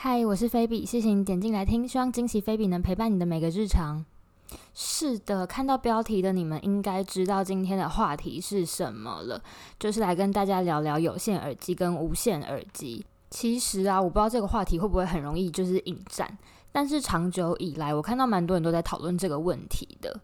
嗨，我是菲比，谢谢你点进来听，希望惊喜菲比能陪伴你的每个日常。是的，看到标题的你们应该知道今天的话题是什么了，就是来跟大家聊聊有线耳机跟无线耳机。其实啊，我不知道这个话题会不会很容易就是引战，但是长久以来，我看到蛮多人都在讨论这个问题的。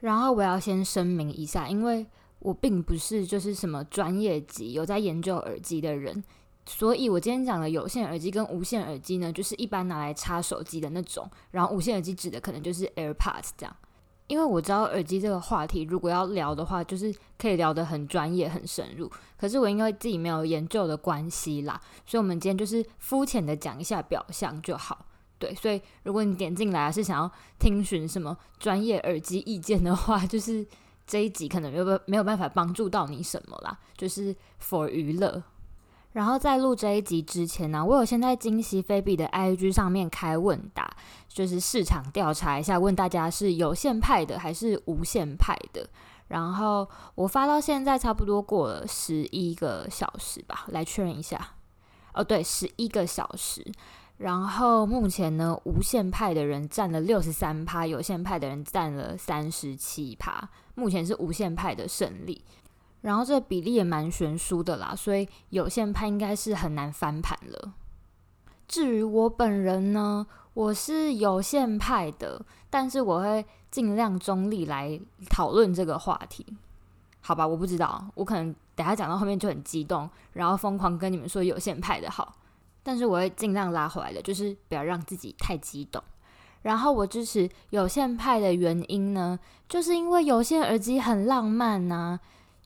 然后我要先声明一下，因为我并不是就是什么专业级有在研究耳机的人。所以，我今天讲的有线耳机跟无线耳机呢，就是一般拿来插手机的那种。然后，无线耳机指的可能就是 AirPods 这样。因为我知道耳机这个话题，如果要聊的话，就是可以聊得很专业、很深入。可是我因为自己没有研究的关系啦，所以我们今天就是肤浅的讲一下表象就好。对，所以如果你点进来是想要听询什么专业耳机意见的话，就是这一集可能没有没有办法帮助到你什么啦，就是 for 娱乐。然后在录这一集之前呢、我有先在惊喜菲比的 IG 上面开问答，就是市场调查一下，问大家是有限派的还是无限派的。然后我发到现在差不多过了十一个小时吧，来确认一下。哦，对，十一个小时。然后目前呢，无限派的人占了六十三趴，有限派的人占了三十七趴。目前是无限派的胜利。然后这个比例也蛮悬殊的啦，所以有线派应该是很难翻盘了。至于我本人呢，我是有线派的，但是我会尽量中立来讨论这个话题。好吧，我不知道，我可能等下讲到后面就很激动，然后疯狂跟你们说有线派的好，但是我会尽量拉回来的，就是不要让自己太激动。然后我支持有线派的原因呢，就是因为有线耳机很浪漫呐、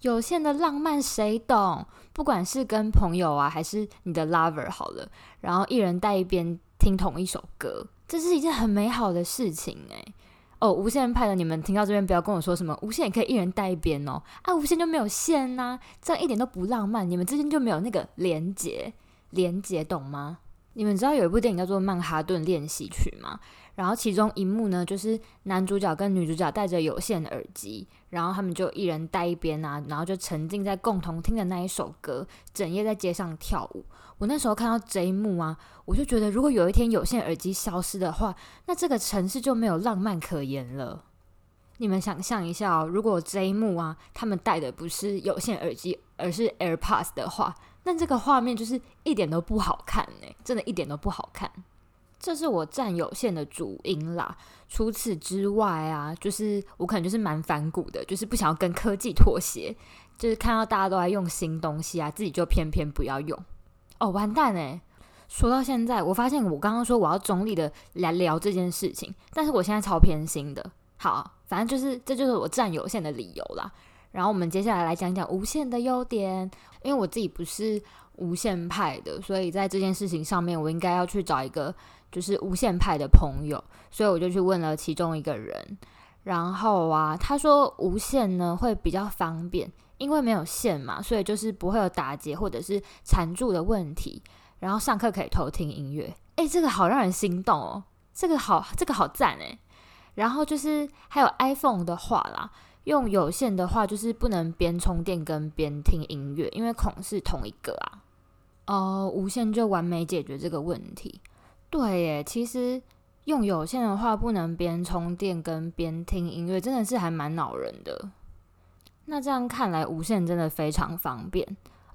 有线的浪漫谁懂？不管是跟朋友啊，还是你的 lover 好了，然后一人带一边听同一首歌，这是一件很美好的事情哎。哦，无线派的你们听到这边不要跟我说什么无线也可以一人带一边哦，啊，无线就没有线呐、这样一点都不浪漫，你们之间就没有那个连接，连接懂吗？你们知道有一部电影叫做《曼哈顿练习曲》吗？然后其中一幕呢，就是男主角跟女主角戴着有线耳机，然后他们就一人戴一边啊，然后就沉浸在共同听的那一首歌，整夜在街上跳舞。我那时候看到这一幕啊，我就觉得如果有一天有线耳机消失的话，那这个城市就没有浪漫可言了。你们想象一下哦，如果这一幕啊，他们戴的不是有线耳机，而是 AirPods 的话，那这个画面就是一点都不好看哎，真的一点都不好看。这是我占有线的主因啦。除此之外啊，就是我可能就是蛮反骨的，就是不想要跟科技妥协，就是看到大家都在用新东西啊，自己就偏偏不要用。哦，完蛋诶。说到现在，我发现我刚刚说我要中立的来聊这件事情，但是我现在超偏心的。好，反正就是这就是我占有线的理由啦。然后我们接下来来讲讲无线的优点，因为我自己不是无线派的，所以在这件事情上面，我应该要去找一个。就是无线派的朋友，所以我就去问了其中一个人，然后啊，他说无线呢会比较方便，因为没有线嘛，所以就是不会有打结或者是缠住的问题，然后上课可以偷听音乐，诶，这个好让人心动哦，这个好，这个好赞诶。然后就是还有 iPhone 的话啦，用有线的话就是不能边充电跟边听音乐，因为孔是同一个啊，哦，无线就完美解决这个问题。对耶，其实用有线的话，不能边充电跟边听音乐，真的是还蛮恼人的。那这样看来，无线真的非常方便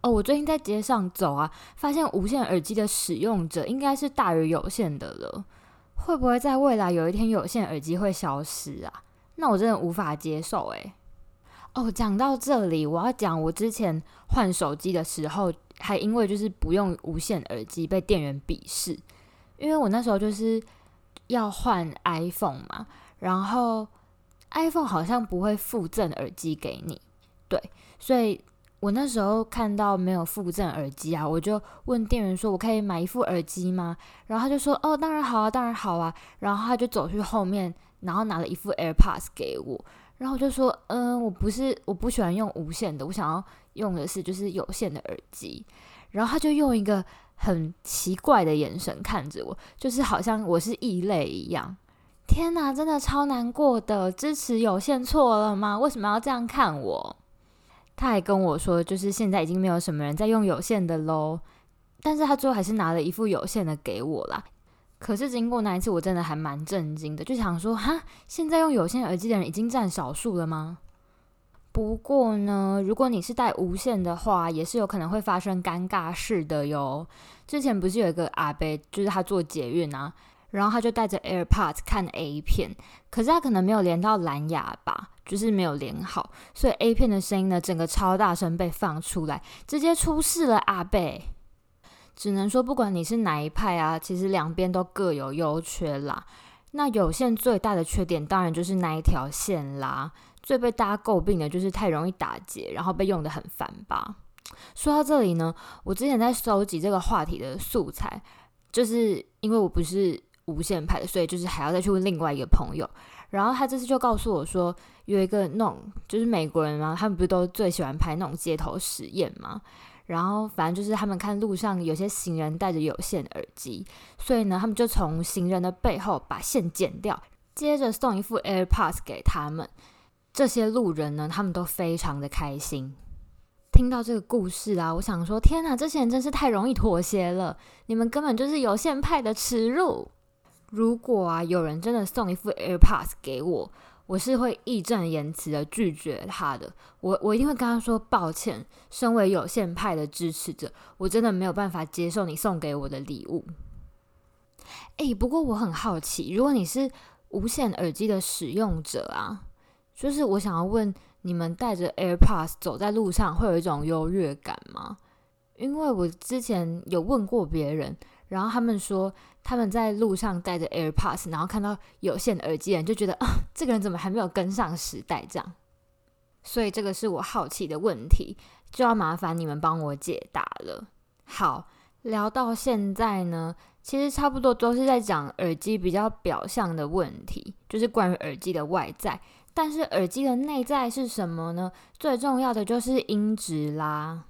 哦。我最近在街上走啊，发现无线耳机的使用者应该是大于有线的了。会不会在未来有一天有线耳机会消失啊？那我真的无法接受诶。哦，讲到这里，我要讲我之前换手机的时候，还因为就是不用无线耳机被店员鄙视。因为我那时候就是要换 iPhone 嘛，然后 iPhone 好像不会附赠耳机给你，对，所以我那时候看到没有附赠耳机啊，我就问店员说：“我可以买一副耳机吗？”然后他就说：“哦，当然好啊，当然好啊。”然后他就走去后面，然后拿了一副 AirPods 给我，然后我就说：“嗯，我不是，我不喜欢用无线的，我想要用的是就是有线的耳机。”然后他就用一个。很奇怪的眼神看着我，就是好像我是异类一样。天哪，真的超难过的。支持有线错了吗？为什么要这样看我？他还跟我说，就是现在已经没有什么人在用有线的喽。但是他最后还是拿了一副有线的给我啦。可是经过那一次，我真的还蛮震惊的，就想说，哈，现在用有线耳机的人已经占少数了吗？不过呢，如果你是戴无线的话，也是有可能会发生尴尬事的哟。之前不是有一个阿伯，就是他坐捷运啊，然后他就带着 AirPods 看 A 片，可是他可能没有连到蓝牙吧，就是没有连好，所以 A 片的声音呢，整个超大声被放出来，直接出事了阿贝。只能说，不管你是哪一派啊，其实两边都各有优缺啦。那有线最大的缺点，当然就是那一条线啦。最被大家诟病的就是太容易打结，然后被用得很烦吧。说到这里呢，我之前在收集这个话题的素材，就是因为我不是无线派，所以就是还要再去问另外一个朋友。然后他这次就告诉我说，有一个那种就是美国人嘛，他们不是都最喜欢拍那种街头实验吗？然后，反正就是他们看路上有些行人戴着有线耳机，所以呢，他们就从行人的背后把线剪掉，接着送一副 AirPods 给他们。这些路人呢，他们都非常的开心。听到这个故事啊，我想说，天哪，这些人真是太容易妥协了！你们根本就是有线派的耻辱。如果啊，有人真的送一副 AirPods 给我，我是会义正言辞的拒绝他的，我我一定会跟他说抱歉。身为有线派的支持者，我真的没有办法接受你送给我的礼物。诶，不过我很好奇，如果你是无线耳机的使用者啊，就是我想要问，你们带着 AirPods 走在路上会有一种优越感吗？因为我之前有问过别人。然后他们说，他们在路上带着 AirPods，然后看到有线耳机人，就觉得啊，这个人怎么还没有跟上时代这样？所以这个是我好奇的问题，就要麻烦你们帮我解答了。好，聊到现在呢，其实差不多都是在讲耳机比较表象的问题，就是关于耳机的外在。但是耳机的内在是什么呢？最重要的就是音质啦。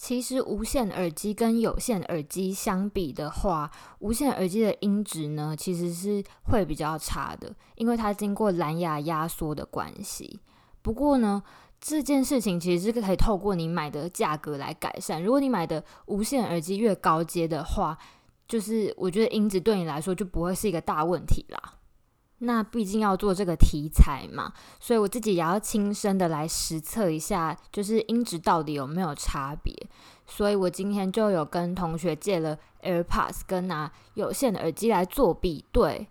其实无线耳机跟有线耳机相比的话，无线耳机的音质呢，其实是会比较差的，因为它经过蓝牙压缩的关系。不过呢，这件事情其实是可以透过你买的价格来改善。如果你买的无线耳机越高阶的话，就是我觉得音质对你来说就不会是一个大问题啦。那毕竟要做这个题材嘛，所以我自己也要亲身的来实测一下，就是音质到底有没有差别。所以我今天就有跟同学借了 AirPods，跟拿有线的耳机来做比对。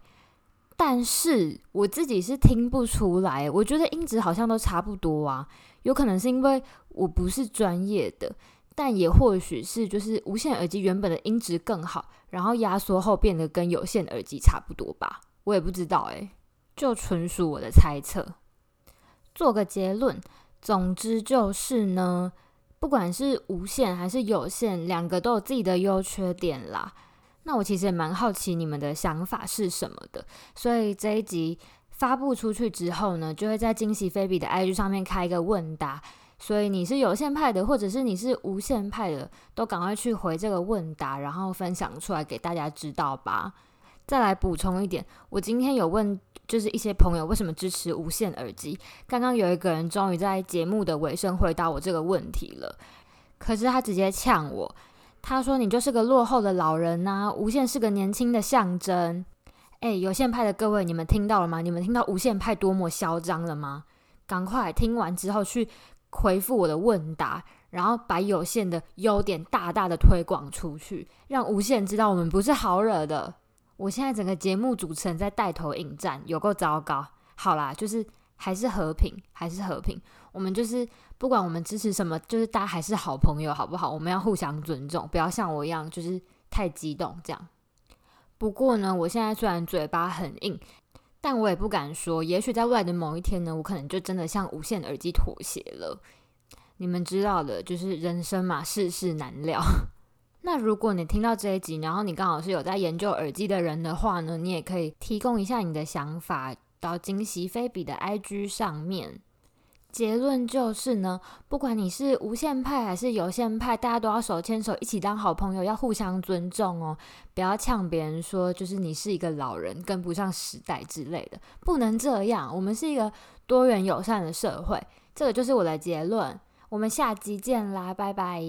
但是我自己是听不出来，我觉得音质好像都差不多啊。有可能是因为我不是专业的，但也或许是就是无线耳机原本的音质更好，然后压缩后变得跟有线耳机差不多吧。我也不知道诶，就纯属我的猜测。做个结论，总之就是呢，不管是无线还是有线，两个都有自己的优缺点啦。那我其实也蛮好奇你们的想法是什么的，所以这一集发布出去之后呢，就会在惊喜菲比的 IG 上面开一个问答。所以你是有线派的，或者是你是无线派的，都赶快去回这个问答，然后分享出来给大家知道吧。再来补充一点，我今天有问，就是一些朋友为什么支持无线耳机。刚刚有一个人终于在节目的尾声回答我这个问题了，可是他直接呛我，他说你就是个落后的老人呐，无线是个年轻的象征。诶，有线派的各位，你们听到了吗？你们听到无线派多么嚣张了吗？赶快听完之后去回复我的问答，然后把有线的优点大大的推广出去，让无线知道我们不是好惹的。我现在整个节目主持人在带头引战，有够糟糕。好啦，就是还是和平，还是和平。我们就是不管我们支持什么，就是大家还是好朋友，好不好？我们要互相尊重，不要像我一样，就是太激动这样。不过呢，我现在虽然嘴巴很硬，但我也不敢说，也许在未来的某一天呢，我可能就真的向无线耳机妥协了。你们知道的，就是人生嘛，世事难料。那如果你听到这一集，然后你刚好是有在研究耳机的人的话呢，你也可以提供一下你的想法到惊喜菲比的 IG 上面。结论就是呢，不管你是无线派还是有线派，大家都要手牵手一起当好朋友，要互相尊重哦，不要呛别人说就是你是一个老人跟不上时代之类的，不能这样。我们是一个多元友善的社会，这个就是我的结论。我们下集见啦，拜拜。